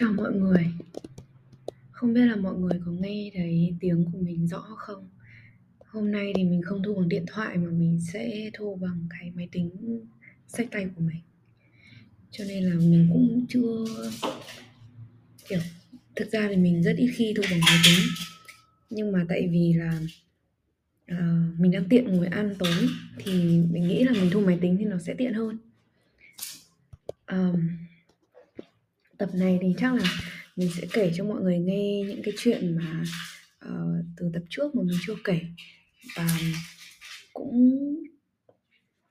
Chào mọi người. Không biết là mọi người có nghe thấy tiếng của mình rõ không? Hôm nay thì mình không thu bằng điện thoại mà mình sẽ thu bằng cái máy tính sách tay của mình. Cho nên là mình cũng chưa kiểu Thực ra thì mình rất ít khi thu bằng máy tính. Nhưng mà tại vì là uh, mình đang tiện ngồi ăn tối Thì mình nghĩ là mình thu máy tính thì nó sẽ tiện hơn. Um, tập này thì chắc là mình sẽ kể cho mọi người nghe những cái chuyện mà uh, từ tập trước mà mình chưa kể. Và cũng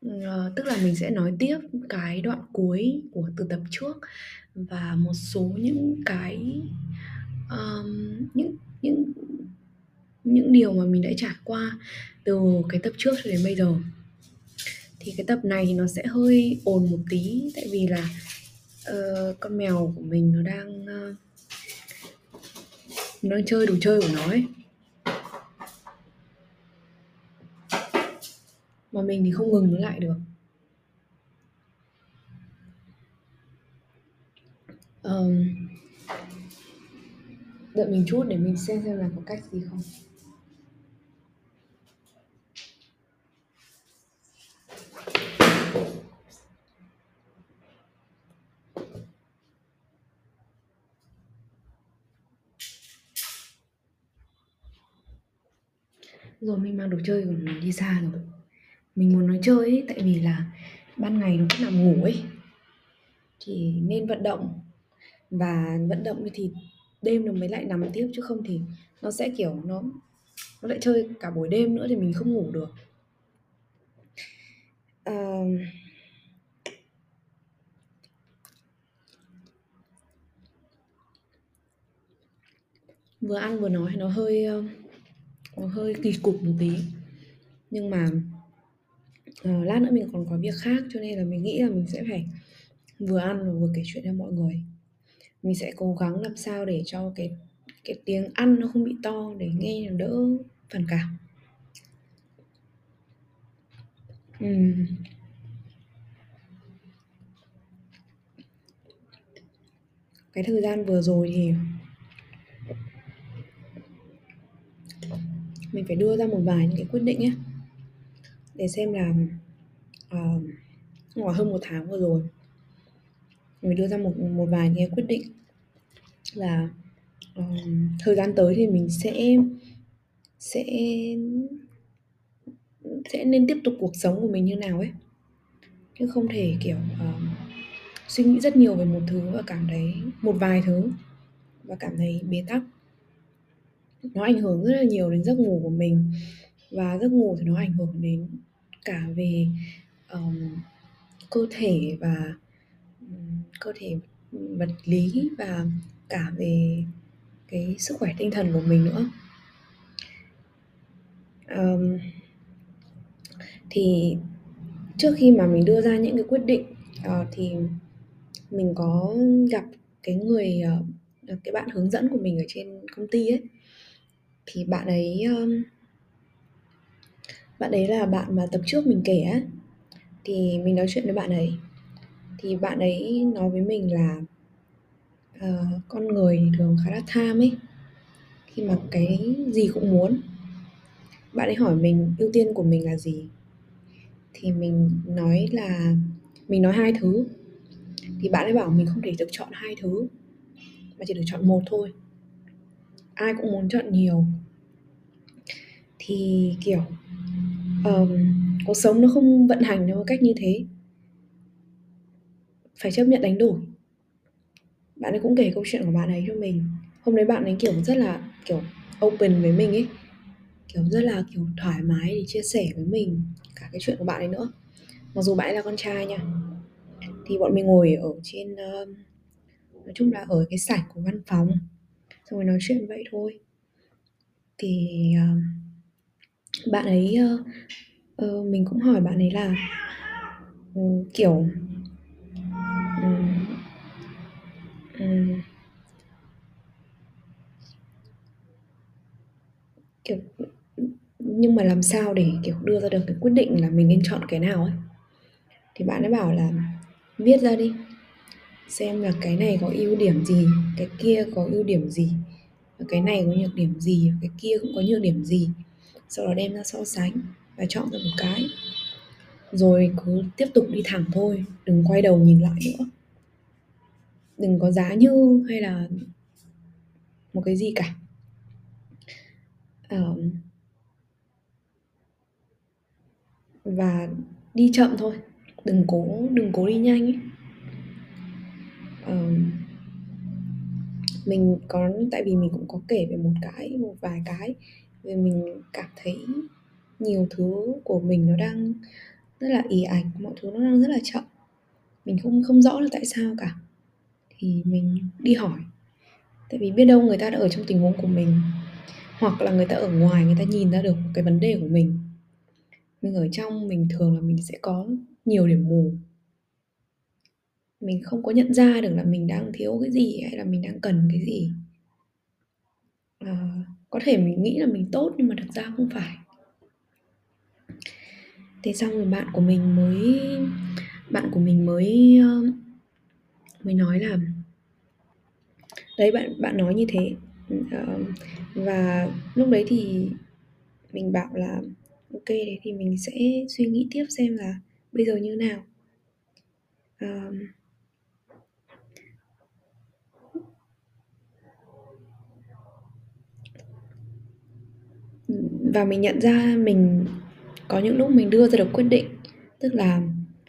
uh, tức là mình sẽ nói tiếp cái đoạn cuối của từ tập trước và một số những cái um, những những những điều mà mình đã trải qua từ cái tập trước cho đến bây giờ. Thì cái tập này thì nó sẽ hơi ồn một tí tại vì là uh, con mèo của mình nó đang uh, nó đang chơi đồ chơi của nó ấy. Mà mình thì không ngừng nó lại được. Um, đợi mình chút để mình xem xem là có cách gì không. Rồi mình mang đồ chơi của mình đi xa rồi. Mình muốn nói chơi ấy, tại vì là ban ngày nó cứ nằm ngủ ấy. Thì nên vận động. Và vận động thì đêm nó mới lại nằm tiếp, chứ không thì nó sẽ kiểu nó nó lại chơi cả buổi đêm nữa thì mình không ngủ được. À... vừa ăn vừa nói nó hơi nó hơi kỳ cục một tí. Nhưng mà uh, lát nữa mình còn có việc khác cho nên là mình nghĩ là mình sẽ phải vừa ăn và vừa kể chuyện cho mọi người. Mình sẽ cố gắng làm sao để cho cái cái tiếng ăn nó không bị to để nghe nó đỡ phản cảm. Uhm. cái thời gian vừa rồi thì mình phải đưa ra một vài những cái quyết định ấy để xem là uh, hơn một tháng vừa rồi mình đưa ra một một vài những cái quyết định là uh, thời gian tới thì mình sẽ sẽ sẽ nên tiếp tục cuộc sống của mình như nào ấy. Chứ không thể kiểu uh, suy nghĩ rất nhiều về một thứ và cảm thấy một vài thứ và cảm thấy bế tắc nó ảnh hưởng rất là nhiều đến giấc ngủ của mình. Và giấc ngủ thì nó ảnh hưởng đến cả về um, cơ thể và um, cơ thể vật lý và cả về cái sức khỏe tinh thần của mình nữa. Um, thì trước khi mà mình đưa ra những cái quyết định uh, thì mình có gặp cái người uh, cái bạn hướng dẫn của mình ở trên công ty ấy thì bạn ấy um, bạn ấy là bạn mà tập trước mình kể á. Thì mình nói chuyện với bạn ấy. Thì bạn ấy nói với mình là uh, con người thường khá là tham ấy khi mà cái gì cũng muốn. Bạn ấy hỏi mình ưu tiên của mình là gì? Thì mình nói là mình nói hai thứ. Thì bạn ấy bảo mình không thể được chọn hai thứ mà chỉ được chọn một thôi ai cũng muốn chọn nhiều. Thì kiểu um, cuộc sống nó không vận hành theo cách như thế. Phải chấp nhận đánh đổi. Bạn ấy cũng kể câu chuyện của bạn ấy cho mình. Hôm đấy bạn ấy kiểu rất là kiểu open với mình ấy. Kiểu rất là kiểu thoải mái để chia sẻ với mình cả cái chuyện của bạn ấy nữa. Mặc dù bạn ấy là con trai nha. Thì bọn mình ngồi ở trên uh, nói chung là ở cái sảnh của văn phòng xong rồi nói chuyện vậy thôi. Thì uh, bạn ấy uh, uh, mình cũng hỏi bạn ấy là uh, kiểu um, um, kiểu nhưng mà làm sao để kiểu đưa ra được cái quyết định là mình nên chọn cái nào ấy? Thì bạn ấy bảo là viết ra đi xem là cái này có ưu điểm gì cái kia có ưu điểm gì cái này có nhược điểm gì cái kia cũng có nhược điểm gì. Sau đó đem ra so sánh và chọn ra một cái. Rồi cứ tiếp tục đi thẳng thôi đừng quay đầu nhìn lại nữa. Đừng có giá như hay là một cái gì cả. Um, và đi chậm thôi. Đừng cố đừng cố đi nhanh ấy. Mình có, tại vì mình cũng có kể về một cái, một vài cái về mình cảm thấy nhiều thứ của mình nó đang rất là ì ạch mọi thứ nó đang rất là chậm. Mình không không rõ là tại sao cả. Thì mình đi hỏi. Tại vì biết đâu người ta đã ở trong tình huống của mình, hoặc là người ta ở ngoài, người ta nhìn ra được cái vấn đề của mình. Mình ở trong, mình thường là mình sẽ có nhiều điểm mù mình không có nhận ra được là mình đang thiếu cái gì hay là mình đang cần cái gì. À, có thể mình nghĩ là mình tốt nhưng mà thực ra không phải. Thế xong rồi bạn của mình mới bạn của mình mới ờ, mới nói là đấy bạn bạn nói như thế. Ờ, và lúc đấy thì mình bảo là ok đấy thì mình sẽ suy nghĩ tiếp xem là bây giờ như nào. Um, và mình nhận ra mình có những lúc mình đưa ra được quyết định, tức là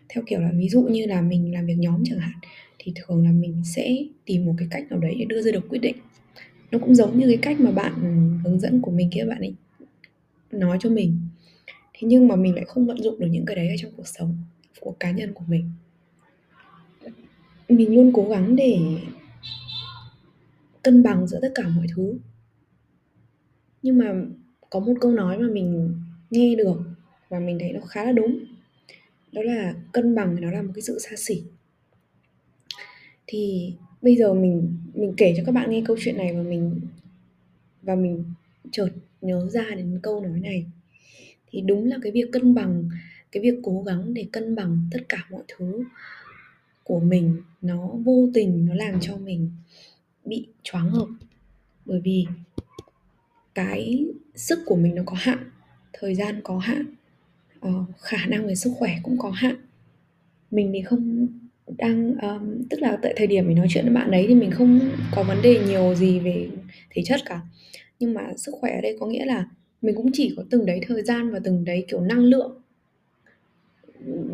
theo kiểu là ví dụ như là mình làm việc nhóm chẳng hạn, thì thường là mình sẽ tìm một cái cách nào đấy để đưa ra được quyết định. Nó cũng giống như cái cách mà bạn hướng dẫn của mình kia, bạn ấy nói cho mình. Thế nhưng mà mình lại không vận dụng được những cái đấy ở trong cuộc sống của cá nhân của mình. Mình luôn cố gắng để cân bằng giữa tất cả mọi thứ. Nhưng mà có một câu nói mà mình nghe được và mình thấy nó khá là đúng. Đó là cân bằng thì nó là một cái sự xa xỉ. Thì bây giờ mình mình kể cho các bạn nghe câu chuyện này và mình và mình chợt nhớ ra đến câu nói này. Thì đúng là cái việc cân bằng, cái việc cố gắng để cân bằng tất cả mọi thứ của mình, nó vô tình nó làm cho mình bị choáng ngợp. Bởi vì cái sức của mình nó có hạn thời gian có hạn uh, khả năng về sức khỏe cũng có hạn. Mình thì không đang um, tức là tại thời điểm mình nói chuyện với bạn ấy thì mình không có vấn đề nhiều gì về thể chất cả. Nhưng mà sức khỏe ở đây có nghĩa là mình cũng chỉ có từng đấy thời gian và từng đấy kiểu năng lượng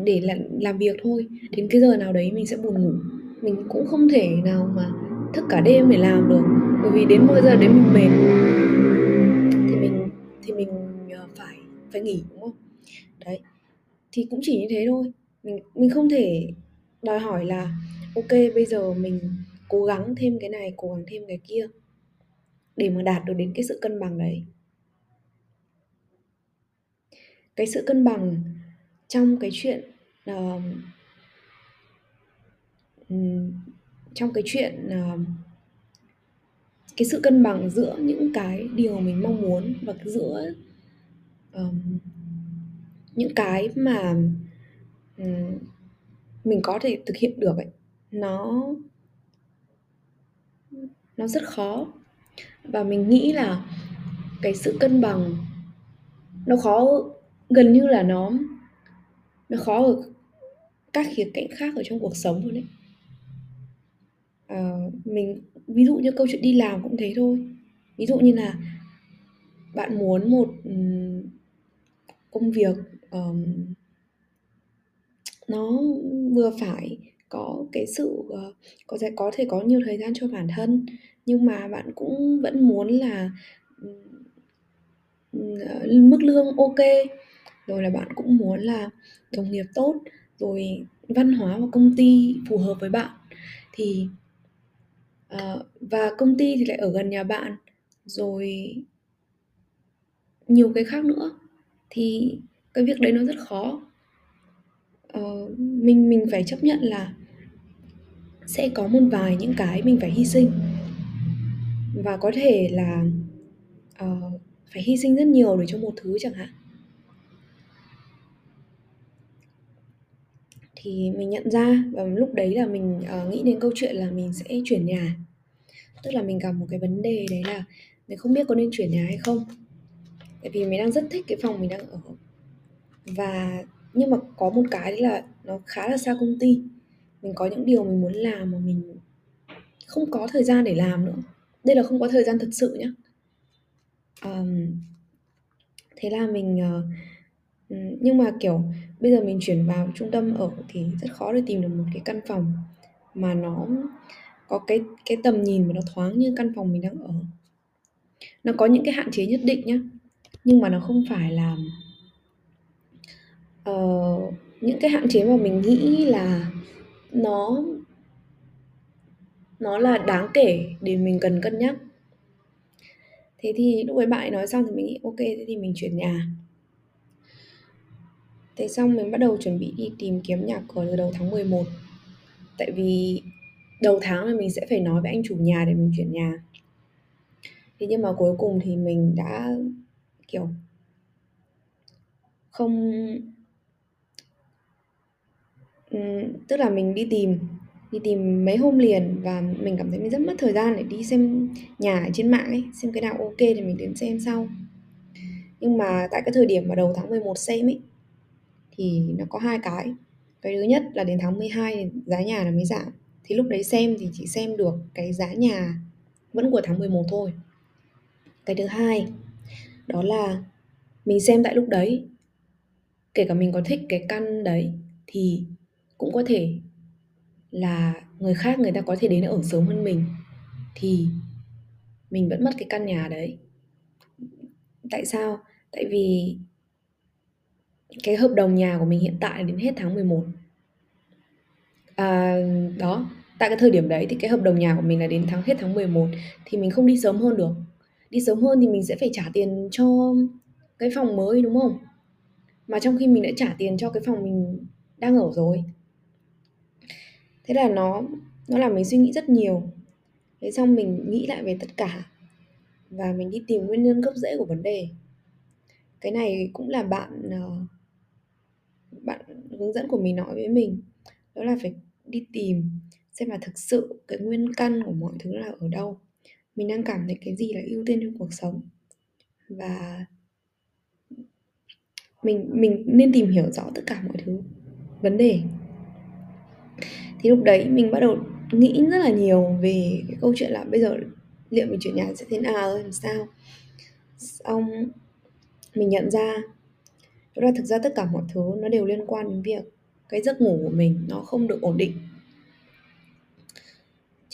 để làm, làm việc thôi. Đến cái giờ nào đấy mình sẽ buồn ngủ. Mình cũng không thể nào mà thức cả đêm để làm được bởi vì đến mỗi giờ đấy mình mệt. Phải nghỉ đúng không? Đấy thì cũng chỉ như thế thôi. Mình mình không thể đòi hỏi là ok bây giờ mình cố gắng thêm cái này cố gắng thêm cái kia để mà đạt được đến cái sự cân bằng đấy. Cái sự cân bằng trong cái chuyện uh, trong cái chuyện uh, cái sự cân bằng giữa những cái điều mình mong muốn và giữa um, những cái mà um, mình có thể thực hiện được ấy nó nó rất khó. Và mình nghĩ là cái sự cân bằng nó khó gần như là nó nó khó ở các khía cạnh khác ở trong cuộc sống luôn đấy à, ờ, mình ví dụ như câu chuyện đi làm cũng thế thôi. Ví dụ như là bạn muốn một công việc um, nó vừa phải có cái sự uh, có thể có thể có nhiều thời gian cho bản thân nhưng mà bạn cũng vẫn muốn là uh, mức lương ok. Rồi là bạn cũng muốn là đồng nghiệp tốt rồi văn hóa của công ty phù hợp với bạn. Thì uh, và công ty thì lại ở gần nhà bạn rồi nhiều cái khác nữa thì cái việc đấy nó rất khó Ờ, mình mình phải chấp nhận là sẽ có một vài những cái mình phải hy sinh và có thể là uh, phải hy sinh rất nhiều để cho một thứ chẳng hạn thì mình nhận ra và lúc đấy là mình, ờ, nghĩ đến câu chuyện là mình sẽ chuyển nhà. Tức là mình gặp một cái vấn đề đấy là mình không biết có nên chuyển nhà hay không. Tại vì mình đang rất thích cái phòng mình đang ở. Và nhưng mà có một cái đấy là nó khá là xa công ty. Mình có những điều mình muốn làm mà mình không có thời gian để làm nữa. Đây là không có thời gian thật sự nhá. um, thế là mình, uh, nhưng mà, kiểu, bây giờ mình chuyển vào trung tâm ở thì rất khó để tìm được một cái căn phòng mà nó có cái cái tầm nhìn mà nó thoáng như căn phòng mình đang ở. Nó có những cái hạn chế nhất định nhá, nhưng mà nó không phải là uh, những cái hạn chế mà mình nghĩ là nó nó là đáng kể để mình cần cân nhắc. Thế thì lúc ấy bạn ấy nói xong thì mình nghĩ ok thế thì mình chuyển nhà. Thế xong mình bắt đầu chuẩn bị đi tìm kiếm nhà cửa từ đầu tháng 11. Tại vì đầu tháng là mình sẽ phải nói với anh chủ nhà để mình chuyển nhà. Thế nhưng mà cuối cùng thì mình đã kiểu không Ừm, tức là mình đi tìm đi tìm mấy hôm liền và mình cảm thấy mình rất mất thời gian để đi xem nhà ở trên mạng ấy, xem cái nào ok thì mình đến xem sau. Nhưng mà tại cái thời điểm mà đầu tháng 11 xem ấy thì nó có hai cái. Cái thứ nhất là đến tháng 12 giá nhà nó mới giảm. Thì lúc đấy xem thì chỉ xem được cái giá nhà vẫn của tháng 11 thôi. Cái thứ hai đó là mình xem tại lúc đấy. Kể cả mình có thích cái căn đấy thì cũng có thể là người khác người ta có thể đến ở sớm hơn mình. Thì mình vẫn mất cái căn nhà đấy. Tại sao? Tại vì cái hợp đồng nhà của mình hiện tại đến hết tháng 11 à, đó tại cái thời điểm đấy thì cái hợp đồng nhà của mình là đến tháng hết tháng 11 thì mình không đi sớm hơn được đi sớm hơn thì mình sẽ phải trả tiền cho cái phòng mới, đúng không? Mà trong khi mình đã trả tiền cho cái phòng mình đang ở rồi. Thế là nó nó làm mình suy nghĩ rất nhiều. Thế xong mình nghĩ lại về tất cả và mình đi tìm nguyên nhân gốc rễ của vấn đề. Cái này cũng là bạn ờ, bạn hướng dẫn của mình nói với mình. Đó là phải đi tìm xem là thực sự cái nguyên căn của mọi thứ là ở đâu mình đang cảm thấy cái gì là ưu tiên trong cuộc sống. Và mình mình nên tìm hiểu rõ tất cả mọi thứ, vấn đề. Thì lúc đấy mình bắt đầu nghĩ rất là nhiều về cái câu chuyện là bây giờ liệu mình chuyển nhà sẽ thế nào, làm sao. Xong mình nhận ra đó là thực ra tất cả mọi thứ nó đều liên quan đến việc cái giấc ngủ của mình nó không được ổn định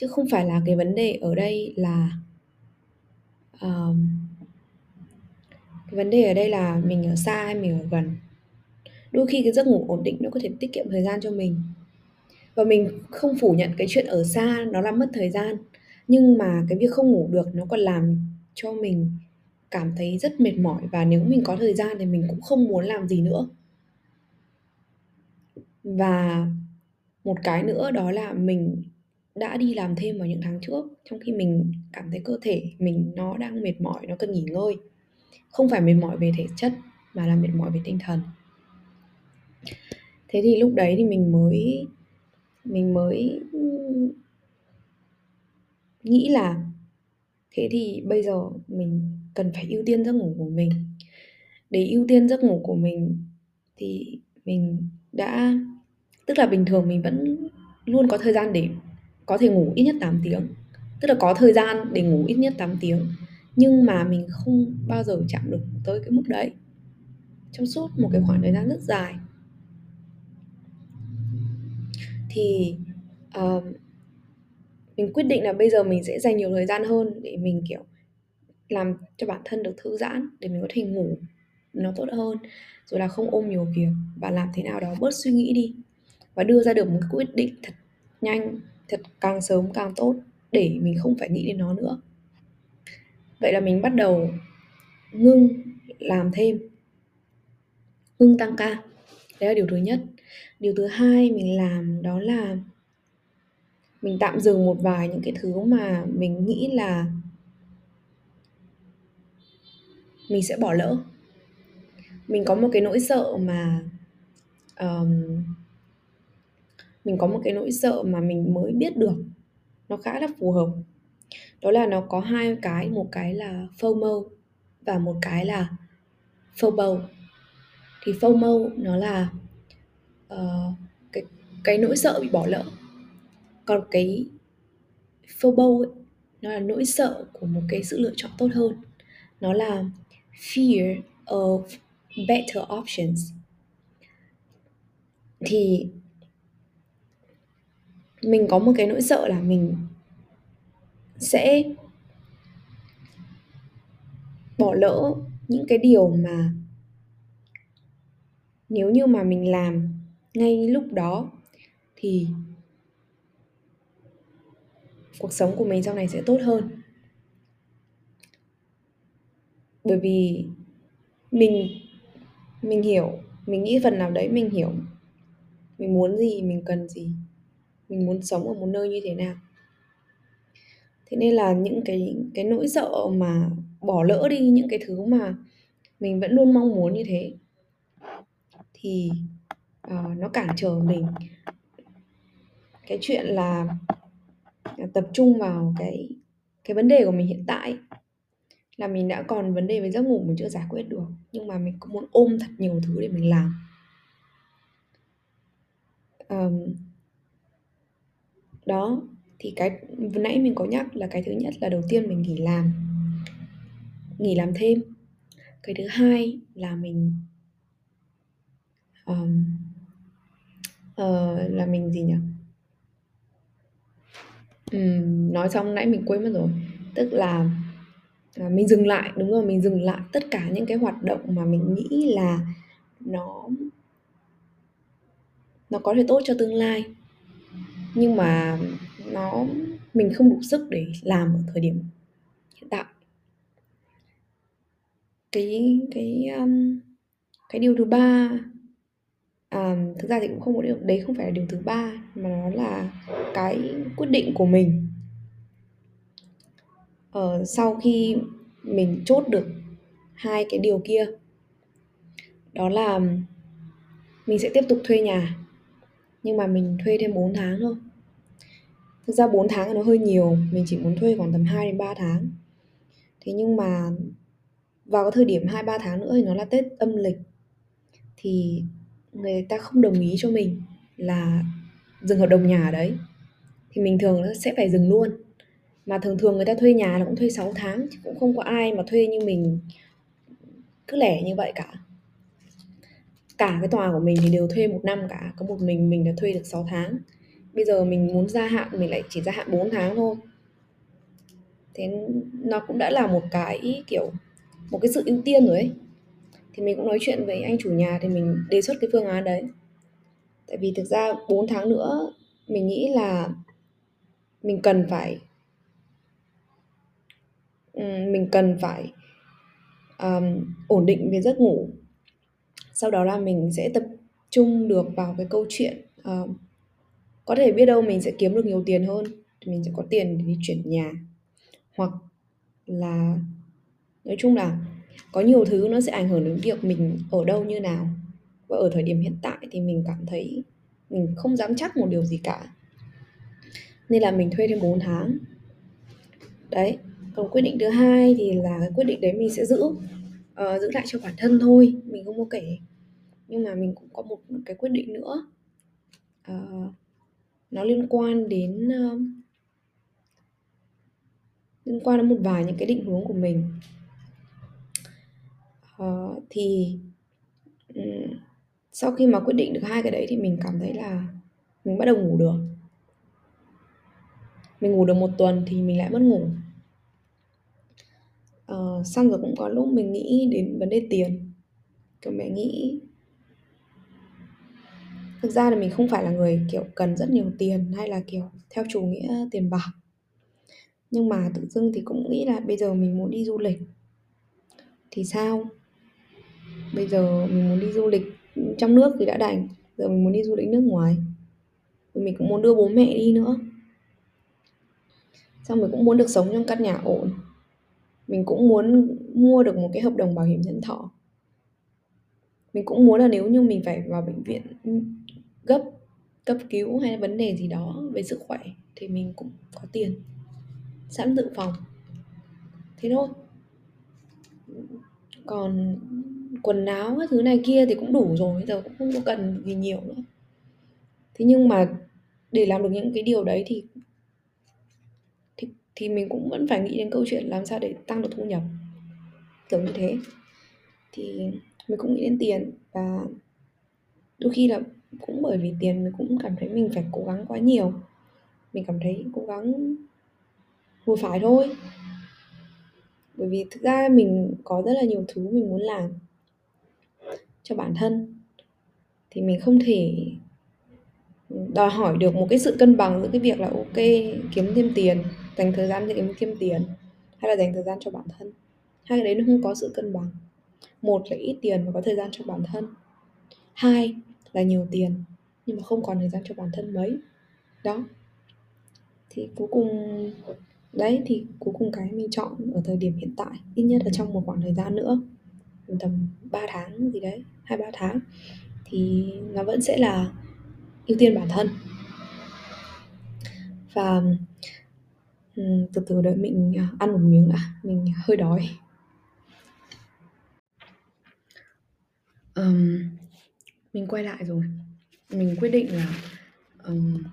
chứ không phải là cái vấn đề ở đây là um, cái vấn đề ở đây là mình ở xa hay mình ở gần. Đôi khi cái giấc ngủ ổn định nó có thể tiết kiệm thời gian cho mình. Và mình không phủ nhận cái chuyện ở xa nó làm mất thời gian. Nhưng mà cái việc không ngủ được nó còn làm cho mình cảm thấy rất mệt mỏi. Và nếu mình có thời gian thì mình cũng không muốn làm gì nữa. Và một cái nữa đó là mình đã đi làm thêm vào những tháng trước, trong khi mình cảm thấy cơ thể mình nó đang mệt mỏi, nó cần nghỉ ngơi. Không phải mệt mỏi về thể chất, mà là mệt mỏi về tinh thần. Thế thì lúc đấy thì mình mới mình mới nghĩ là thế thì bây giờ mình cần phải ưu tiên giấc ngủ của mình. Để ưu tiên giấc ngủ của mình thì mình đã, tức là bình thường mình vẫn luôn có thời gian để có thể ngủ ít nhất 8 tiếng. Tức là có thời gian để ngủ ít nhất 8 tiếng. Nhưng mà mình không bao giờ chạm được tới cái mức đấy. Trong suốt một cái khoảng thời gian rất dài. Thì uh, mình quyết định là bây giờ mình sẽ dành nhiều thời gian hơn để mình kiểu làm cho bản thân được thư giãn để mình có thể ngủ nó tốt hơn. Rồi là không ôm nhiều việc và làm thế nào đó bớt suy nghĩ đi. Và đưa ra được một quyết định thật nhanh thật càng sớm càng tốt để mình không phải nghĩ đến nó nữa. Vậy là mình bắt đầu ngưng làm thêm. Ngưng tăng ca. Đấy là điều thứ nhất. Điều thứ hai mình làm đó là mình tạm dừng một vài những cái thứ mà mình nghĩ là mình sẽ bỏ lỡ. Mình có một cái nỗi sợ mà um, mình có một cái nỗi sợ mà mình mới biết được. Nó khá là phù hợp. Đó là nó có hai cái một cái là FOMO và một cái là FOBO thì FOMO nó là uh, cái cái nỗi sợ bị bỏ lỡ. Còn cái FOBO ấy, nó là nỗi sợ của một cái sự lựa chọn tốt hơn. Nó là fear of better options. Thì mình có một cái nỗi sợ là mình sẽ bỏ lỡ những cái điều mà nếu như mà mình làm ngay lúc đó thì cuộc sống của mình sau này sẽ tốt hơn. Bởi vì mình mình hiểu, mình nghĩ phần nào đấy mình hiểu mình muốn gì, mình cần gì mình muốn sống ở một nơi như thế nào. Thế nên là những cái cái nỗi sợ mà bỏ lỡ đi những cái thứ mà mình vẫn luôn mong muốn như thế thì uh, nó cản trở mình. Cái chuyện là à, tập trung vào cái cái vấn đề của mình hiện tại là mình đã còn vấn đề về giấc ngủ mình chưa giải quyết được nhưng mà mình cũng muốn ôm thật nhiều thứ để mình làm. Um, đó thì cái vừa nãy mình có nhắc là cái thứ nhất là đầu tiên mình nghỉ làm. Nghỉ làm thêm. Cái thứ hai là mình um, uh, là mình gì nhỉ? Um, nói xong nãy mình quên mất rồi. Tức là uh, mình dừng lại đúng rồi mình dừng lại tất cả những cái hoạt động mà mình nghĩ là nó nó có thể tốt cho tương lai nhưng mà nó mình không đủ sức để làm ở thời điểm hiện tại. Cái cái um, cái điều thứ ba um, thực ra thì cũng không có điều đấy không phải là điều thứ ba mà nó là cái quyết định của mình. Ờ, sau khi mình chốt được hai cái điều kia đó là mình sẽ tiếp tục thuê nhà. Nhưng mà mình thuê thêm 4 tháng thôi thực ra 4 tháng nó hơi nhiều, mình chỉ muốn thuê khoảng tầm 2 đến 3 tháng. Thế nhưng mà vào cái thời điểm 2 3 tháng nữa thì nó là Tết âm lịch. Thì người ta không đồng ý cho mình là dừng hợp đồng nhà ở đấy. Thì mình thường sẽ phải dừng luôn. Mà thường thường người ta thuê nhà là cũng thuê 6 tháng, chứ cũng không có ai mà thuê như mình cứ lẻ như vậy cả. Cả cái tòa của mình thì đều thuê một năm cả, có một mình mình đã thuê được 6 tháng bây giờ mình muốn gia hạn mình lại chỉ gia hạn 4 tháng thôi. Thế nó cũng đã là một cái kiểu một cái sự ưu tiên rồi ấy. Thì mình cũng nói chuyện với anh chủ nhà thì mình đề xuất cái phương án đấy. Tại vì thực ra 4 tháng nữa mình nghĩ là mình cần phải mình cần phải um, ổn định về giấc ngủ. Sau đó là mình sẽ tập trung được vào cái câu chuyện uh, có thể biết đâu mình sẽ kiếm được nhiều tiền hơn thì mình sẽ có tiền để đi chuyển nhà. Hoặc là nói chung là có nhiều thứ nó sẽ ảnh hưởng đến việc mình ở đâu như nào. Và ở thời điểm hiện tại thì mình cảm thấy mình không dám chắc một điều gì cả. Nên là mình thuê thêm 4 tháng. Đấy còn quyết định thứ hai thì là cái quyết định đấy mình sẽ giữ uh, giữ lại cho bản thân thôi mình không có kể. Nhưng mà mình cũng có một cái quyết định nữa. Uh, nó liên quan đến uh, liên quan đến một vài những cái định hướng của mình. Uh, thì um, sau khi mà quyết định được hai cái đấy thì mình cảm thấy là mình bắt đầu ngủ được. Mình ngủ được một tuần thì mình lại mất ngủ. Uh, xong rồi cũng có lúc mình nghĩ đến vấn đề tiền. Kiểu mẹ nghĩ thực ra là mình không phải là người, kiểu, cần rất nhiều tiền hay là, kiểu, theo chủ nghĩa tiền bạc. Nhưng mà tự dưng thì cũng nghĩ là bây giờ mình muốn đi du lịch. Thì sao? Bây giờ mình muốn đi du lịch trong nước thì đã đành, giờ mình muốn đi du lịch nước ngoài. Rồi mình cũng muốn đưa bố mẹ đi nữa. Xong mình cũng muốn được sống trong căn nhà ổn. Mình cũng muốn mua được một cái hợp đồng bảo hiểm nhân thọ mình cũng muốn là nếu như mình phải vào bệnh viện ừ, gấp cấp cứu hay vấn đề gì đó về sức khỏe thì mình cũng có tiền sẵn dự phòng. Thế thôi. Còn quần áo các thứ này kia thì cũng đủ rồi giờ cũng không có cần gì nhiều nữa. Thế nhưng mà để làm được những cái điều đấy thì thì, thì mình cũng vẫn phải nghĩ đến câu chuyện làm sao để tăng được thu nhập kiểu như thế. Thì mình cũng nghĩ đến tiền và đôi khi là cũng bởi vì tiền mình cũng cảm thấy mình phải cố gắng quá nhiều. Mình cảm thấy cố gắng vừa phải thôi. Bởi vì thực ra mình có rất là nhiều thứ mình muốn làm cho bản thân thì mình không thể đòi hỏi được một cái sự cân bằng giữa cái việc là, ok, kiếm thêm tiền, dành thời gian để kiếm thêm tiền, hay là dành thời gian cho bản thân. Hai cái đấy nó không có sự cân bằng một là ít tiền và có thời gian cho bản thân. Hai là nhiều tiền, nhưng mà không còn thời gian cho bản thân mấy. Đó. Thì cuối cùng, đấy, thì cuối cùng cái mình chọn ở thời điểm hiện tại, ít nhất là trong một khoảng thời gian nữa, tầm 3 tháng gì đấy, hai, ba tháng, thì nó vẫn sẽ là ưu tiên bản thân. Và từ từ đợi mình à, ăn một miếng đã, mình hơi đói. Um, mình quay lại rồi. Mình quyết định là um,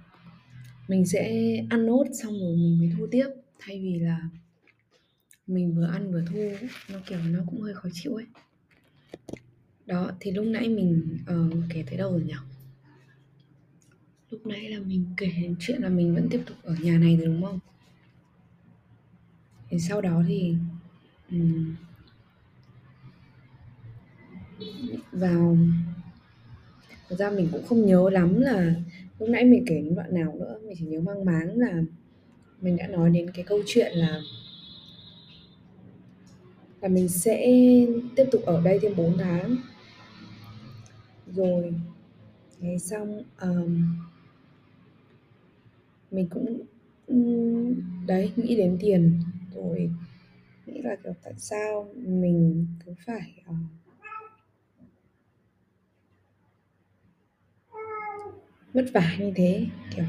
mình sẽ ăn nốt xong rồi mình mới thu tiếp. Thay vì là mình vừa ăn vừa thu nó kiểu nó cũng hơi khó chịu ấy. Đó thì lúc nãy mình uh, kể tới đâu rồi nhỉ? Lúc nãy là mình kể chuyện là mình vẫn tiếp tục ở nhà này rồi đúng không? Thì sau đó thì um, vào thật ra mình cũng không nhớ lắm là lúc nãy mình kể đến đoạn nào nữa. Mình chỉ nhớ mang máng là mình đã nói đến cái câu chuyện là là mình sẽ tiếp tục ở đây thêm 4 tháng. Rồi ngày xong um, mình cũng đấy nghĩ đến tiền. Rồi nghĩ là kiểu tại sao mình cứ phải uh, vất vả như thế kiểu.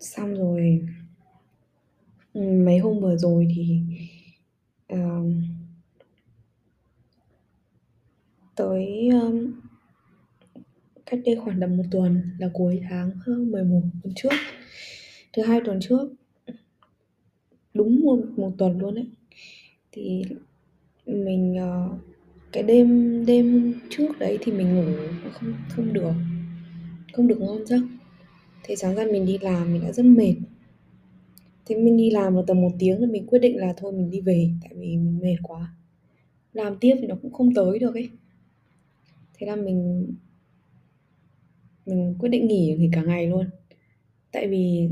Xong rồi mấy hôm vừa rồi thì uh, tới um, cách đây khoảng tầm một tuần là cuối tháng hơn 11 tuần trước. Thứ hai tuần trước đúng một một tuần luôn đấy thì mình uh, cái đêm đêm trước đấy thì mình ngủ không không được không được ngon giấc. Thế sáng ra mình đi làm mình đã rất mệt. Thế mình đi làm được tầm một tiếng rồi mình quyết định là thôi mình đi về tại vì mình mệt quá. Làm tiếp thì nó cũng không tới được ấy. Thế là mình mình quyết định nghỉ nghỉ cả ngày luôn. Tại vì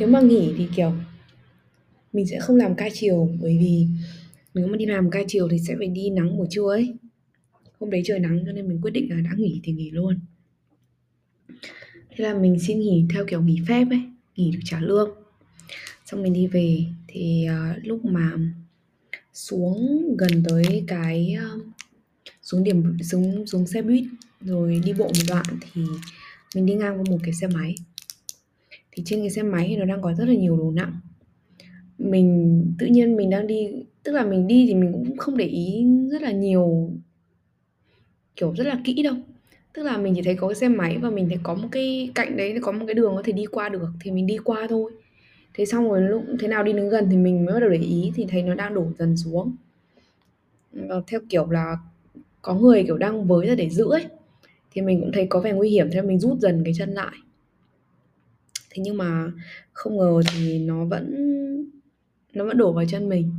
nếu mà nghỉ thì kiểu mình sẽ không làm ca chiều bởi vì nếu mà đi làm ca chiều thì sẽ phải đi nắng buổi trưa ấy. Hôm đấy trời nắng cho nên mình quyết định là đã nghỉ thì nghỉ luôn. Thế là mình xin nghỉ theo kiểu nghỉ phép ấy nghỉ được trả lương. Xong mình đi về thì uh, lúc mà xuống gần tới cái uh, xuống điểm xuống xuống xe buýt rồi đi bộ một đoạn thì mình đi ngang qua một cái xe máy. Thì trên cái xe máy thì nó đang có rất là nhiều đồ nặng mình, tự nhiên mình đang đi, tức là mình đi thì mình cũng không để ý rất là nhiều, kiểu, rất là kỹ đâu. Tức là mình chỉ thấy có cái xe máy và mình thấy có một cái cạnh đấy, có một cái đường có thể đi qua được, thì mình đi qua thôi. Thế xong rồi lúc thế nào đi đến gần thì mình mới bắt đầu để ý thì thấy nó đang đổ dần xuống. Và theo kiểu là có người kiểu đang với ra để giữ ấy, thì mình cũng thấy có vẻ nguy hiểm, thế mình rút dần cái chân lại. Thế nhưng mà không ngờ thì nó vẫn nó vẫn đổ vào chân mình.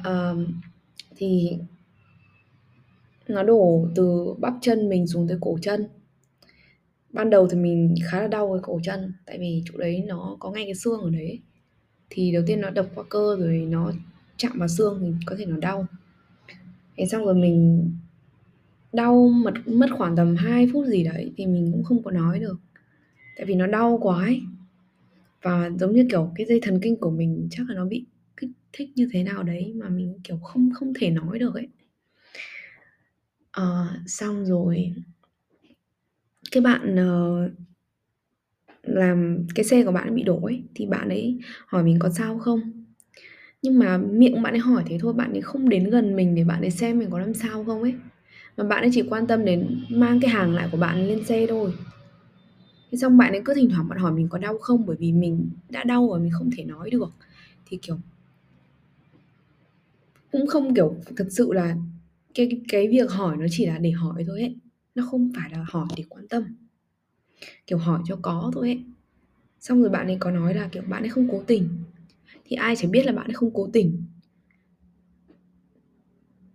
Uh, thì nó đổ từ bắp chân mình xuống tới cổ chân. Ban đầu thì mình khá là đau cái cổ chân tại vì chỗ đấy nó có ngay cái xương ở đấy. Thì đầu tiên nó đập qua cơ rồi nó chạm vào xương thì có thể nó đau. Thế xong rồi mình đau mất mất khoảng tầm 2 phút gì đấy thì mình cũng không có nói được. Tại vì nó đau quá ấy và giống như kiểu cái dây thần kinh của mình chắc là nó bị kích thích như thế nào đấy mà mình kiểu không không thể nói được ấy. À, xong rồi cái bạn uh, làm cái xe của bạn bị đổ ấy thì bạn ấy hỏi mình có sao không? Nhưng mà miệng bạn ấy hỏi thế thôi bạn ấy không đến gần mình để bạn ấy xem mình có làm sao không ấy. Mà bạn ấy chỉ quan tâm đến mang cái hàng lại của bạn lên xe thôi thế xong bạn ấy cứ thỉnh thoảng bạn hỏi mình có đau không? Bởi vì mình đã đau rồi, mình không thể nói được. Thì, kiểu, cũng không, kiểu, thật sự là cái cái việc hỏi nó chỉ là để hỏi thôi ấy. Nó không phải là hỏi để quan tâm. Kiểu, hỏi cho có thôi ấy. Xong rồi bạn ấy có nói là, kiểu, bạn ấy không cố tình. Thì ai chẳng biết là bạn ấy không cố tình.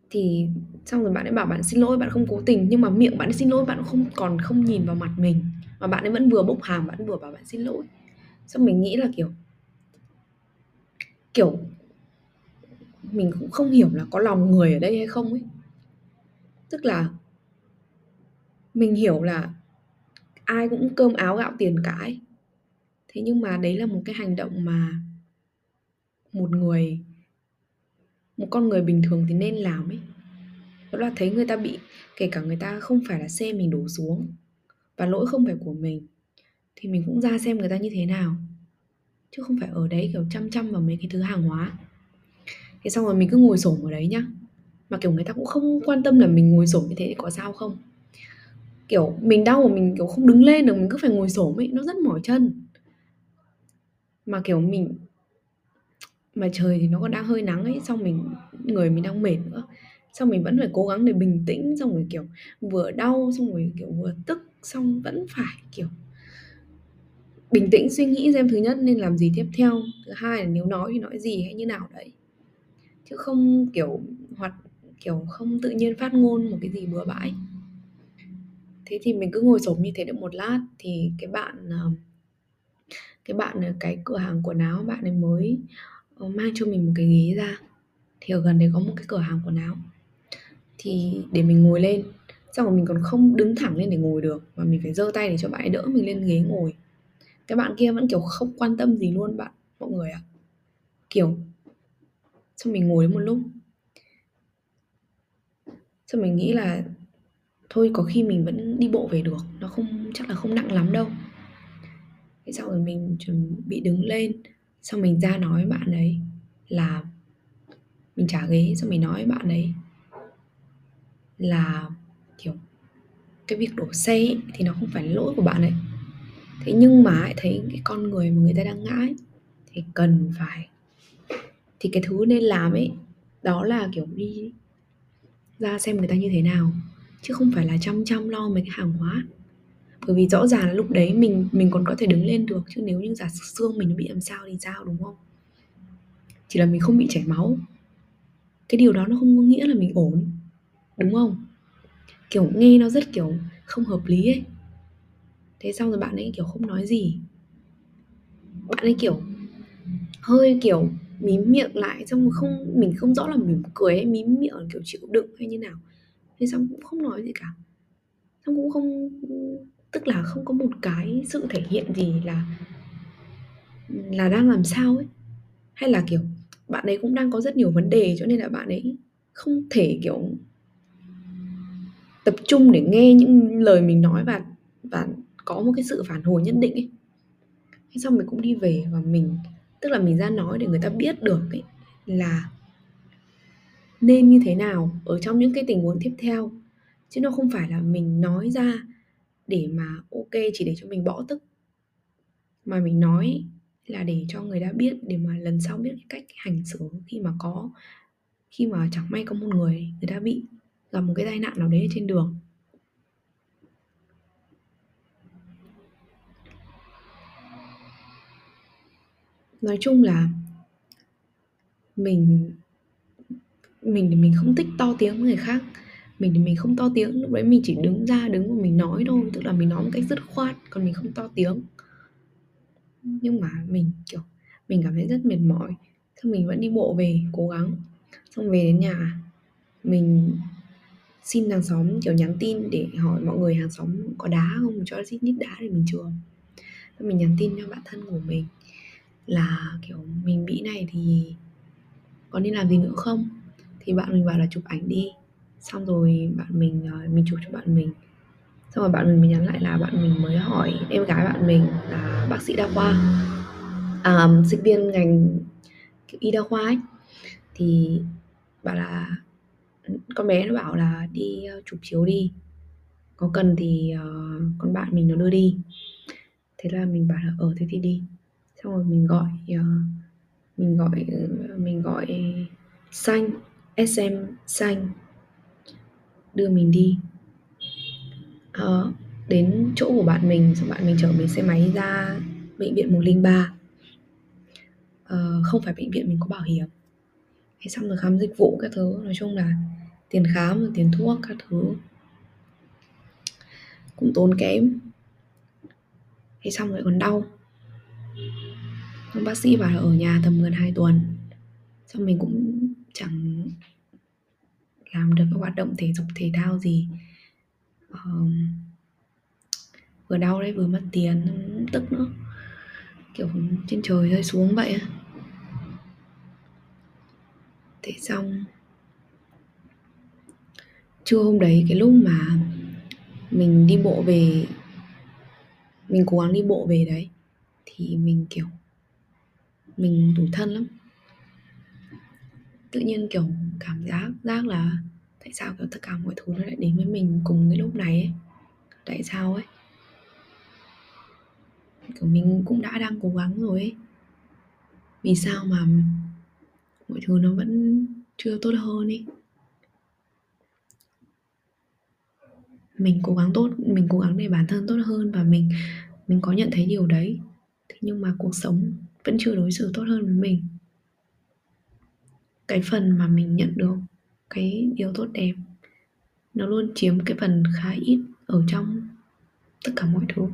Thì xong rồi bạn ấy bảo bạn xin lỗi, bạn không cố tình. Nhưng mà miệng bạn ấy xin lỗi, bạn không, còn không nhìn vào mặt mình mà bạn ấy vẫn vừa bốc hàng bạn vừa bảo bạn xin lỗi. Xong mình nghĩ là, kiểu kiểu, mình cũng không hiểu là có lòng người ở đây hay không ấy. Tức là mình hiểu là ai cũng cơm áo gạo tiền cả ấy. Thế nhưng mà đấy là một cái hành động mà một người, một con người bình thường thì nên làm ấy. Đó là thấy người ta bị, kể cả người ta không phải là xe mình đổ xuống và lỗi không phải của mình, thì mình cũng ra xem người ta như thế nào. Chứ không phải ở đấy, kiểu, chăm chăm vào mấy cái thứ hàng hóa. Thế xong rồi mình cứ ngồi xổm ở đấy nhá. Mà, kiểu, người ta cũng không quan tâm là mình ngồi xổm như thế thì có sao không? Kiểu, mình đau mà mình, kiểu, không đứng lên được, mình cứ phải ngồi xổm ấy, nó rất mỏi chân. Mà, kiểu, mình, mà trời thì nó còn đang hơi nắng ấy, xong mình, người mình đang mệt nữa xong mình vẫn phải cố gắng để bình tĩnh, xong rồi, kiểu, vừa đau, xong rồi, kiểu, vừa tức, xong vẫn phải, kiểu, bình tĩnh suy nghĩ xem thứ nhất nên làm gì tiếp theo, thứ hai là nếu nói thì nói gì hay như nào đấy. Chứ không, kiểu hoặc kiểu, không tự nhiên phát ngôn một cái gì bừa bãi. Thế thì mình cứ ngồi xổm như thế được một lát thì cái bạn ờ, cái bạn ở cái cửa hàng quần áo bạn ấy mới ờ, mang cho mình một cái ghế ra. Thì ở gần đấy có một cái cửa hàng quần áo thì để mình ngồi lên. Xong rồi mình còn không đứng thẳng lên để ngồi được, mà mình phải giơ tay để cho bạn ấy đỡ mình lên ghế ngồi. Cái bạn kia vẫn kiểu không quan tâm gì luôn bạn, mọi người ạ. À. kiểu, xong mình ngồi một lúc. Xong mình nghĩ là thôi có khi mình vẫn đi bộ về được, nó không, chắc là không nặng lắm đâu. Thế sau rồi mình chuẩn bị đứng lên. Xong mình ra nói với bạn ấy là mình trả ghế, xong mình nói với bạn ấy là kiểu cái việc đổ xe ấy, thì nó không phải lỗi của bạn ấy. Thế nhưng mà ấy, thấy cái con người mà người ta đang ngã ấy, thì cần phải thì cái thứ nên làm ấy đó là kiểu đi ra xem người ta như thế nào chứ không phải là chăm chăm lo mấy cái hàng hóa. Bởi vì rõ ràng là lúc đấy mình mình còn có thể đứng lên được chứ nếu như giả sử xương mình bị làm sao thì sao đúng không? Chỉ là mình không bị chảy máu. Cái điều đó nó không có nghĩa là mình ổn đúng không? Kiểu nghe nó rất kiểu không hợp lý ấy. Thế xong rồi bạn ấy kiểu không nói gì. Bạn ấy kiểu hơi kiểu mím miệng lại xong không mình không rõ là mỉm cười hay mím miệng kiểu chịu đựng hay như nào. Thế xong cũng không nói gì cả. Xong cũng không tức là không có một cái sự thể hiện gì là là đang làm sao ấy. Hay là kiểu bạn ấy cũng đang có rất nhiều vấn đề cho nên là bạn ấy không thể kiểu tập trung để nghe những lời mình nói và và có một cái sự phản hồi nhất định ấy. Thế xong mình cũng đi về và mình, tức là mình ra nói để người ta biết được ấy, là nên như thế nào ở trong những cái tình huống tiếp theo. Chứ nó không phải là mình nói ra để mà ok chỉ để cho mình bỏ tức. Mà mình nói là để cho người ta biết, để mà lần sau biết cách hành xử khi mà có, khi mà chẳng may có một người người ta bị gặp một cái tai nạn nào đấy trên đường. Nói chung là mình mình thì mình không thích to tiếng với người khác. Mình thì mình không to tiếng, lúc đấy mình chỉ đứng ra, đứng và mình nói thôi. Tức là mình nói một cách dứt khoát, còn mình không to tiếng. Nhưng mà mình, kiểu, mình cảm thấy rất mệt mỏi. Xong mình vẫn đi bộ về, cố gắng. Xong về đến nhà, mình xin hàng xóm kiểu nhắn tin để hỏi mọi người hàng xóm có đá không cho xít nít đá để mình trường mình nhắn tin cho bạn thân của mình là kiểu mình bị này thì có nên làm gì nữa không? Thì bạn mình bảo là chụp ảnh đi. Xong rồi bạn mình ờ, mình chụp cho bạn mình. Xong rồi bạn mình mới nhắn lại là bạn mình mới hỏi em gái bạn mình là bác sĩ đa khoa à, sinh viên ngành y đa khoa ấy. Thì bảo là con bé nó bảo là đi uh, chụp chiếu đi. Có cần thì uh, con bạn mình nó đưa đi. Thế là mình bảo là ở thế thì đi. Xong rồi mình gọi uh, mình gọi mình gọi xanh sm xanh đưa mình đi. Uh, đến chỗ của bạn mình xong bạn mình chở mình xe máy ra bệnh viện 103 uh, không phải bệnh viện mình có bảo hiểm thế xong rồi khám dịch vụ các thứ nói chung là tiền khám rồi tiền thuốc các thứ. Cũng tốn kém. Thế xong rồi còn đau. Xong bác sĩ bảo là ở nhà tầm gần 2 tuần. Xong mình cũng chẳng làm được các hoạt động thể dục thể thao gì. Um, vừa đau đấy vừa mất tiền tức nữa kiểu trên trời rơi xuống vậy thế xong. Trưa hôm đấy, cái lúc mà mình đi bộ về, mình cố gắng đi bộ về đấy, thì mình, kiểu, mình tủi thân lắm. Tự nhiên, kiểu, cảm giác giác là tại sao, kiểu, tất cả mọi thứ nó lại đến với mình cùng cái lúc này ấy? Tại sao ấy? Kiểu, mình cũng đã đang cố gắng rồi ấy. Vì sao mà mọi thứ nó vẫn chưa tốt hơn đi. mình cố gắng tốt, mình cố gắng để bản thân tốt hơn và mình mình có nhận thấy điều đấy. Thế nhưng mà cuộc sống vẫn chưa đối xử tốt hơn với mình. Cái phần mà mình nhận được cái điều tốt đẹp, nó luôn chiếm cái phần khá ít ở trong tất cả mọi thứ.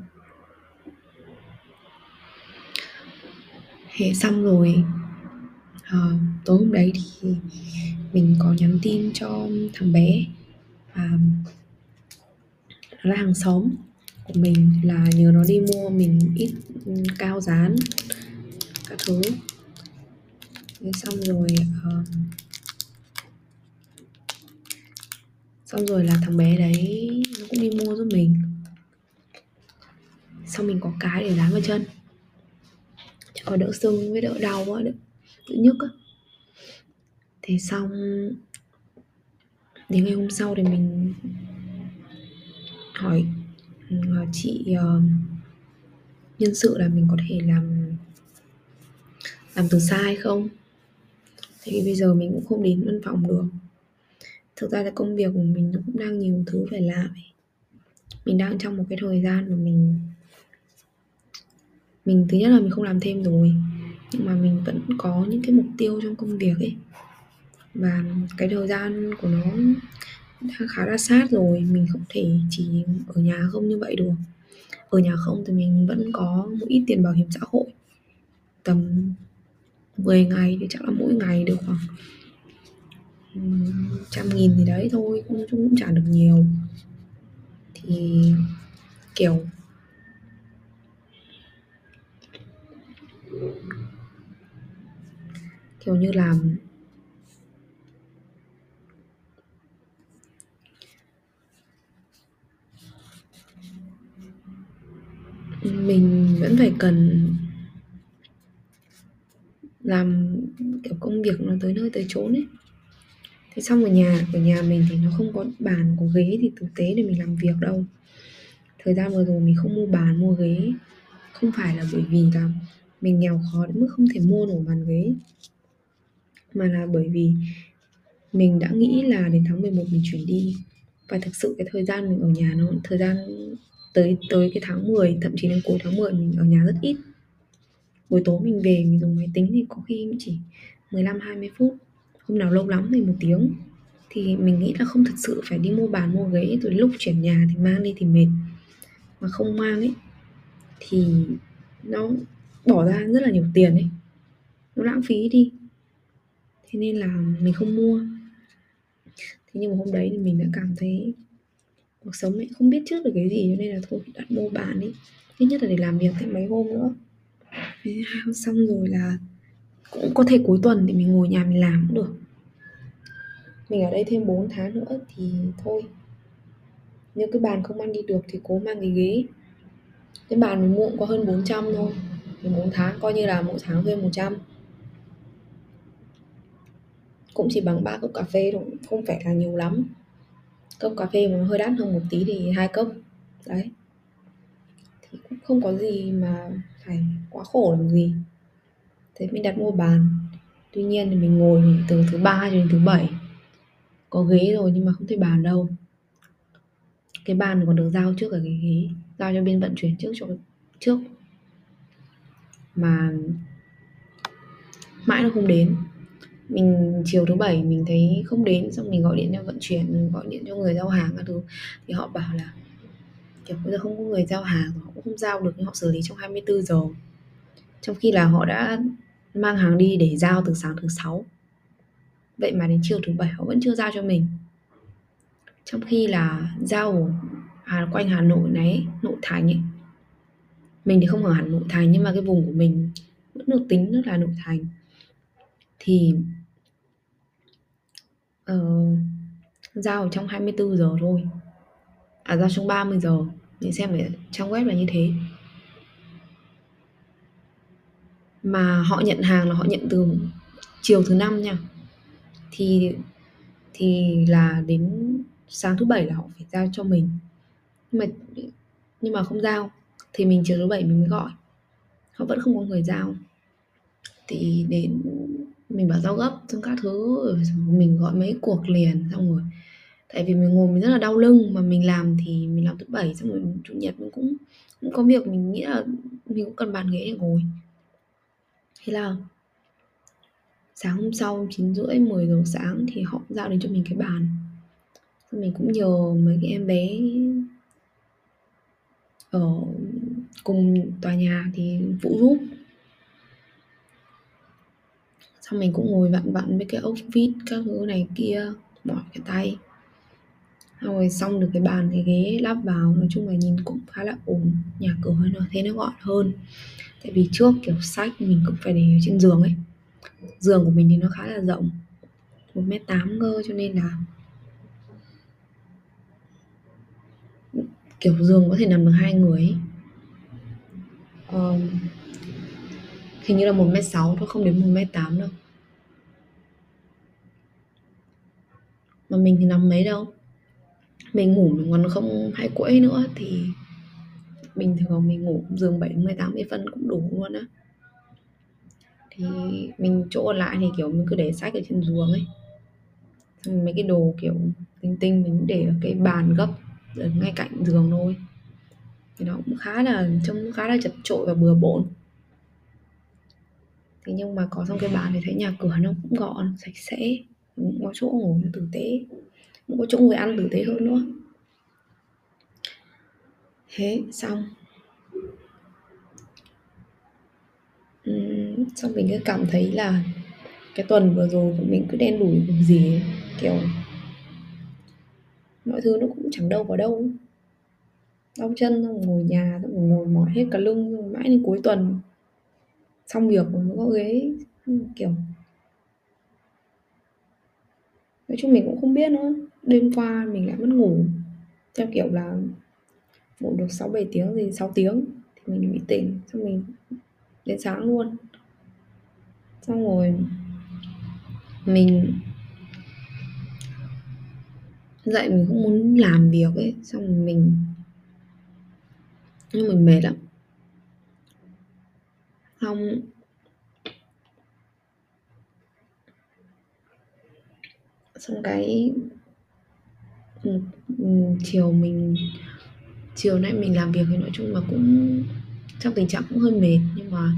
Thế xong rồi Ờ, tối hôm đấy thì mình có nhắn tin cho thằng bé và nó là hàng xóm của mình là nhờ nó đi mua mình ít cao dán các thứ. Thế xong rồi uh, xong rồi là thằng bé đấy nó cũng đi mua giúp mình. Xong mình có cái để dán vào chân. Cho đỡ sưng với đỡ đau quá đỡ, tự nhức á. Thế xong đến ngày hôm sau thì mình hỏi ờ, chị uh, nhân sự là mình có thể làm làm từ xa hay không? Thì bây giờ mình cũng không đến văn phòng được. Thực ra là công việc của mình cũng đang nhiều thứ phải làm mình đang trong một cái thời gian mà mình mình thứ nhất là mình không làm thêm rồi nhưng mà mình vẫn có những cái mục tiêu trong công việc ấy. Và cái thời gian của nó đang khá là sát rồi mình không thể chỉ ở nhà không như vậy được. Ở nhà không thì mình vẫn có một ít tiền bảo hiểm xã hội tầm 10 ngày thì chắc là mỗi ngày được khoảng trăm nghìn thì đấy thôi cũng, cũng trả được nhiều. Thì kiểu kiểu như là mình vẫn phải cần làm kiểu công việc nó tới nơi tới chốn ấy. Thế xong ở nhà ở nhà mình thì nó không có bàn, có ghế thì thực tế để mình làm việc đâu. Thời gian vừa rồi mình không mua bàn, mua ghế. Không phải là bởi vì là mình nghèo khó đến mức không thể mua nổi bàn ghế mà là bởi vì mình đã nghĩ là đến tháng 11 mình chuyển đi. Và thực sự cái thời gian mình ở nhà nó, thời gian tới tới cái tháng 10 thậm chí đến cuối tháng 10 mình ở nhà rất ít. Buổi tối mình về mình dùng máy tính thì có khi chỉ 15 20 phút. Hôm nào lâu lắm thì một tiếng. Thì mình nghĩ là không thật sự phải đi mua bàn, mua ghế, rồi lúc chuyển nhà thì mang đi thì mệt. Mà không mang ấy, thì nó bỏ ra rất là nhiều tiền ấy. Nó lãng phí đi thế nên là mình không mua. Thế nhưng mà hôm đấy thì mình đã cảm thấy cuộc sống ấy không biết trước được cái gì, cho nên là thôi đặt mua bàn đi. Ít nhất là để làm việc thêm mấy hôm nữa. Xong rồi là cũng có thể cuối tuần thì mình ngồi nhà mình làm cũng được. Mình ở đây thêm 4 tháng nữa thì thôi. Nếu cái bàn không ăn đi được thì cố mang cái ghế. Cái bàn mình mua cũng có hơn 400 thôi. Thì 4 tháng, coi như là mỗi tháng thuê 100 cũng chỉ bằng ba cốc cà phê thôi, không phải là nhiều lắm. Cốc cà phê mà hơi đắt hơn một tí thì hai cốc, đấy. Thì cũng không có gì mà phải quá khổ làm gì. Thế mình đặt mua bàn. Tuy nhiên thì mình ngồi từ thứ ba cho đến thứ bảy. Có ghế rồi nhưng mà không thấy bàn đâu. Cái bàn còn được giao trước ở cái ghế, giao cho bên vận chuyển trước cho trước. Mà mãi nó không đến mình chiều thứ bảy mình thấy không đến, xong mình gọi điện cho vận chuyển gọi điện cho người giao hàng các thứ. Thì họ bảo là, kiểu, bây giờ không có người giao hàng, họ cũng không giao được, nhưng họ xử lý trong 24 giờ. Trong khi là họ đã mang hàng đi để giao từ sáng thứ sáu. Vậy mà đến chiều thứ bảy họ vẫn chưa giao cho mình. Trong khi là giao ở quanh Hà Nội này nội thành ấy. Mình thì không ở hẳn nội thành nhưng mà cái vùng của mình vẫn được tính rất là nội thành. Thì Ờ, uh, giao ở trong 24 giờ thôi. À giao trong 30 giờ. Mình xem ở trang web là như thế. Mà họ nhận hàng là họ nhận từ chiều thứ năm nha. Thì thì là đến sáng thứ bảy là họ phải giao cho mình. Nhưng mà nhưng mà không giao. Thì mình chiều thứ bảy mình mới gọi. Họ vẫn không có người giao. Thì đến mình bảo giao gấp xong các thứ mình gọi mấy cuộc liền, xong rồi tại vì mình ngồi mình rất là đau lưng, mà mình làm thì mình làm thứ bảy, xong rồi chủ nhật mình cũng cũng có việc, mình nghĩ là mình cũng cần bàn ghế để ngồi. Thế là sáng hôm sau 9 rưỡi 10 giờ sáng thì họ giao đến cho mình cái bàn. Xong mình cũng nhờ mấy cái em bé ở cùng tòa nhà thì phụ giúp xong mình cũng ngồi vặn vặn với cái ốc vít các thứ này kia mỏi cái tay. Rồi xong được cái bàn cái ghế lắp vào nói chung là nhìn cũng khá là ổn nhà cửa nó thế nó gọn hơn. Tại vì trước kiểu sách mình cũng phải để trên giường ấy. Giường của mình thì nó khá là rộng một mét tám cơ cho nên là kiểu giường có thể nằm được hai người ấy. Um, hình như là một mét sáu thôi không đến một mét tám đâu. Mà mình thì nằm mấy đâu. Mình ngủ mình còn không hay quẫy nữa thì bình thường mình ngủ giường 70 80 phân cũng đủ luôn á. Thì mình chỗ còn lại thì, kiểu, mình cứ để sách ở trên giường ấy. Xong mấy cái đồ, kiểu, tinh tinh mình để ở cái bàn gấp ở ngay cạnh giường thôi. Thì nó cũng khá là, trông khá là chật trội và bừa bộn. Thế nhưng mà có xong cái bàn thì thấy nhà cửa nó cũng gọn, sạch sẽ cũng có chỗ ngủ tử tế. Cũng có chỗ ngồi ăn tử tế hơn nữa. Thế xong. Uhm, xong mình cứ cảm thấy là cái tuần vừa rồi của mình cứ đen đủi cùng gì ấy. kiểu mọi thứ nó cũng chẳng đâu vào đâu. Đau chân xong ngồi nhà xong ngồi mỏi hết cả lưng xong mãi đến cuối tuần. Xong việc rồi mới có ghế kiểu nói chung mình cũng không biết nữa. Đêm qua mình lại mất ngủ. Theo kiểu là ngủ được 6 7 tiếng gì 6 tiếng thì mình bị tỉnh, xong mình đến sáng luôn. Xong rồi mình dậy mình cũng muốn làm việc ấy, xong rồi mình, nhưng mình mệt lắm. Xong xong cái ừ, ừ, chiều mình chiều nay mình làm việc thì nói chung là cũng trong tình trạng cũng hơi mệt nhưng mà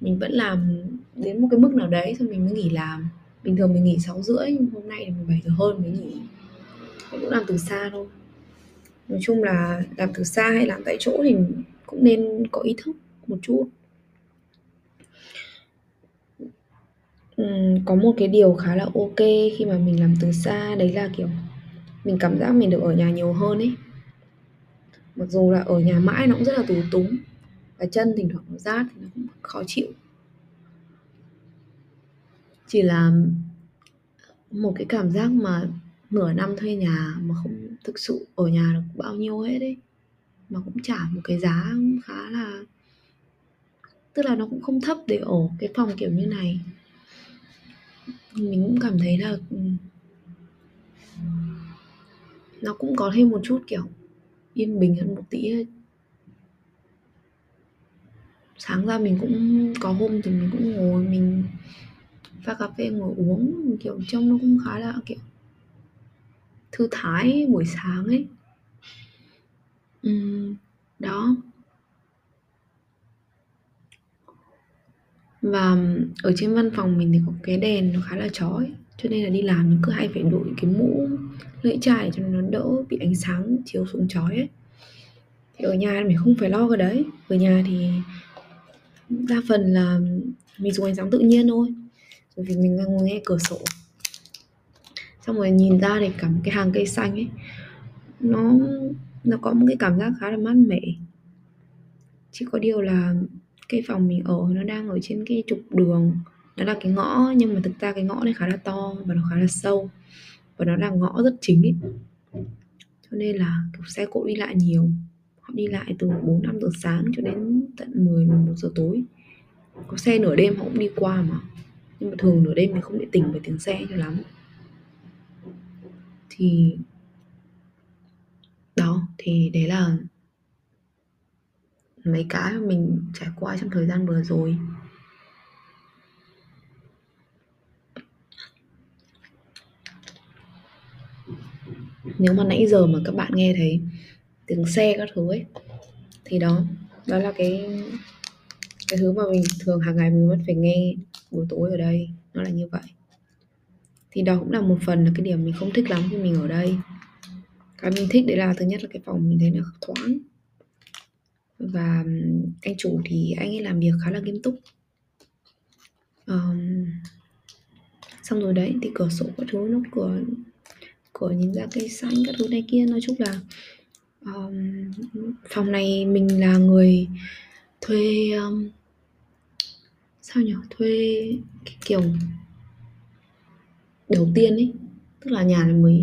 mình vẫn làm đến một cái mức nào đấy xong mình mới nghỉ làm. Bình thường mình nghỉ 6 rưỡi nhưng hôm nay thì 17 giờ hơn mới nghỉ mình cũng làm từ xa thôi. Nói chung là làm từ xa hay làm tại chỗ thì cũng nên có ý thức một chút. Có một cái điều khá là ok khi mà mình làm từ xa, đấy là, kiểu, mình cảm giác mình được ở nhà nhiều hơn ấy. Mặc dù là ở nhà mãi nó cũng rất là tù túng, và chân thỉnh thoảng nó rát thì nó cũng khó chịu. Chỉ là một cái cảm giác mà nửa năm thuê nhà mà không thực sự ở nhà được bao nhiêu hết đấy mà cũng trả một cái giá khá là, tức là nó cũng không thấp để ở cái phòng kiểu như này mình cũng cảm thấy là ừ, nó cũng có thêm một chút kiểu yên bình hơn một tí ấy. sáng ra mình cũng có hôm thì mình cũng ngồi mình pha cà phê ngồi uống kiểu trông nó cũng khá là kiểu thư thái buổi sáng ấy uhm, đó và ở trên văn phòng mình thì có cái đèn nó khá là chói, cho nên là đi làm mình cứ hay phải đội cái mũ lưỡi chai cho nó đỡ bị ánh sáng chiếu xuống chói ấy. Thì ở nhà mình không phải lo cái đấy, ở nhà thì đa phần là mình dùng ánh sáng tự nhiên thôi, bởi vì mình đang ngồi nghe cửa sổ. Xong rồi nhìn ra thì cả một cái hàng cây xanh ấy, nó nó có một cái cảm giác khá là mát mẻ. Chỉ có điều là cái phòng mình ở nó đang ở trên cái trục đường. Nó là cái ngõ, nhưng mà thực ra cái ngõ này khá là to và nó khá là sâu. Và nó là ngõ rất chính ấy cho nên là kiểu xe cộ đi lại nhiều. Họ đi lại từ 4 5 giờ sáng cho đến tận 10 11 giờ tối. Có xe nửa đêm họ cũng đi qua mà. Nhưng mà thường nửa đêm thì không bị tỉnh bởi tiếng xe cho lắm. Thì, đó, thì đấy là mấy cái mà mình trải qua trong thời gian vừa rồi. Nếu mà nãy giờ mà các bạn nghe thấy tiếng xe các thứ ấy, thì đó đó là cái cái thứ mà mình thường hàng ngày mình vẫn phải nghe buổi tối ở đây, nó là như vậy. Thì đó cũng là một phần là cái điểm mình không thích lắm khi mình ở đây. Cái mình thích đấy là, thứ nhất là cái phòng mình thấy nó thoáng và anh chủ thì anh ấy làm việc khá là nghiêm túc. Um, xong rồi đấy thì cửa sổ các thứ nó cửa cửa nhìn ra cây xanh các thứ này kia nói chung là um, phòng này mình là người thuê um, sao nhỉ? Thuê cái kiểu đầu tiên ấy tức là nhà này mới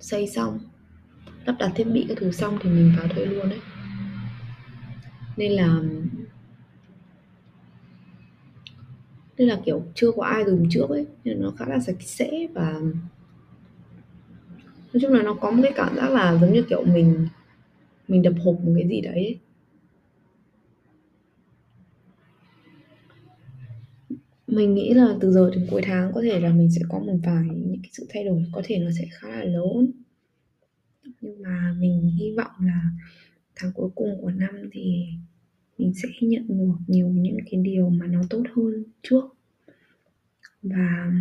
xây xong lắp đặt thiết bị các thứ xong thì mình vào thuê luôn đấy nên là nên là, kiểu, chưa có ai dùng trước ấy, nên nó khá là sạch sẽ và nói chung là nó có một cái cảm giác là giống như kiểu mình mình đập hộp một cái gì đấy ấy. mình nghĩ là từ giờ đến cuối tháng có thể là mình sẽ có một vài những cái sự thay đổi, có thể nó sẽ khá là lớn nhưng mà mình hy vọng là tháng cuối cùng của năm thì mình sẽ nhận được nhiều những cái điều mà nó tốt hơn trước. Và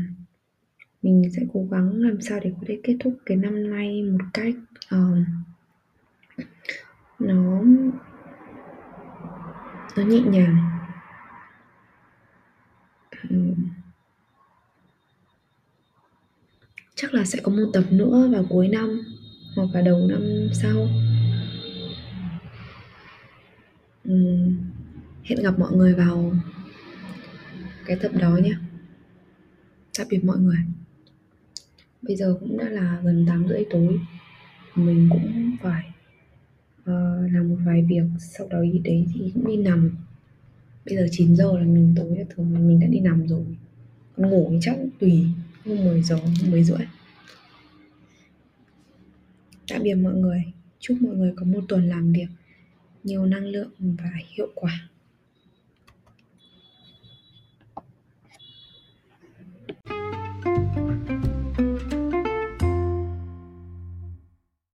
mình sẽ cố gắng làm sao để có thể kết thúc cái năm nay một cách uh, nó nó nhẹ nhàng. Chắc là sẽ có một tập nữa vào cuối năm hoặc là đầu năm sau hẹn gặp mọi người vào cái tập đó nhé. Tạm biệt mọi người. Bây giờ cũng đã là gần tám rưỡi tối. Mình cũng phải uh, làm một vài việc sau đó đi đấy thì cũng đi nằm. Bây giờ 9 giờ là mình tối là thường là mình đã đi nằm rồi. Còn ngủ thì chắc tùy hôm 10 giờ 10 rưỡi. Tạm biệt mọi người. Chúc mọi người có một tuần làm việc nhiều năng lượng và hiệu quả.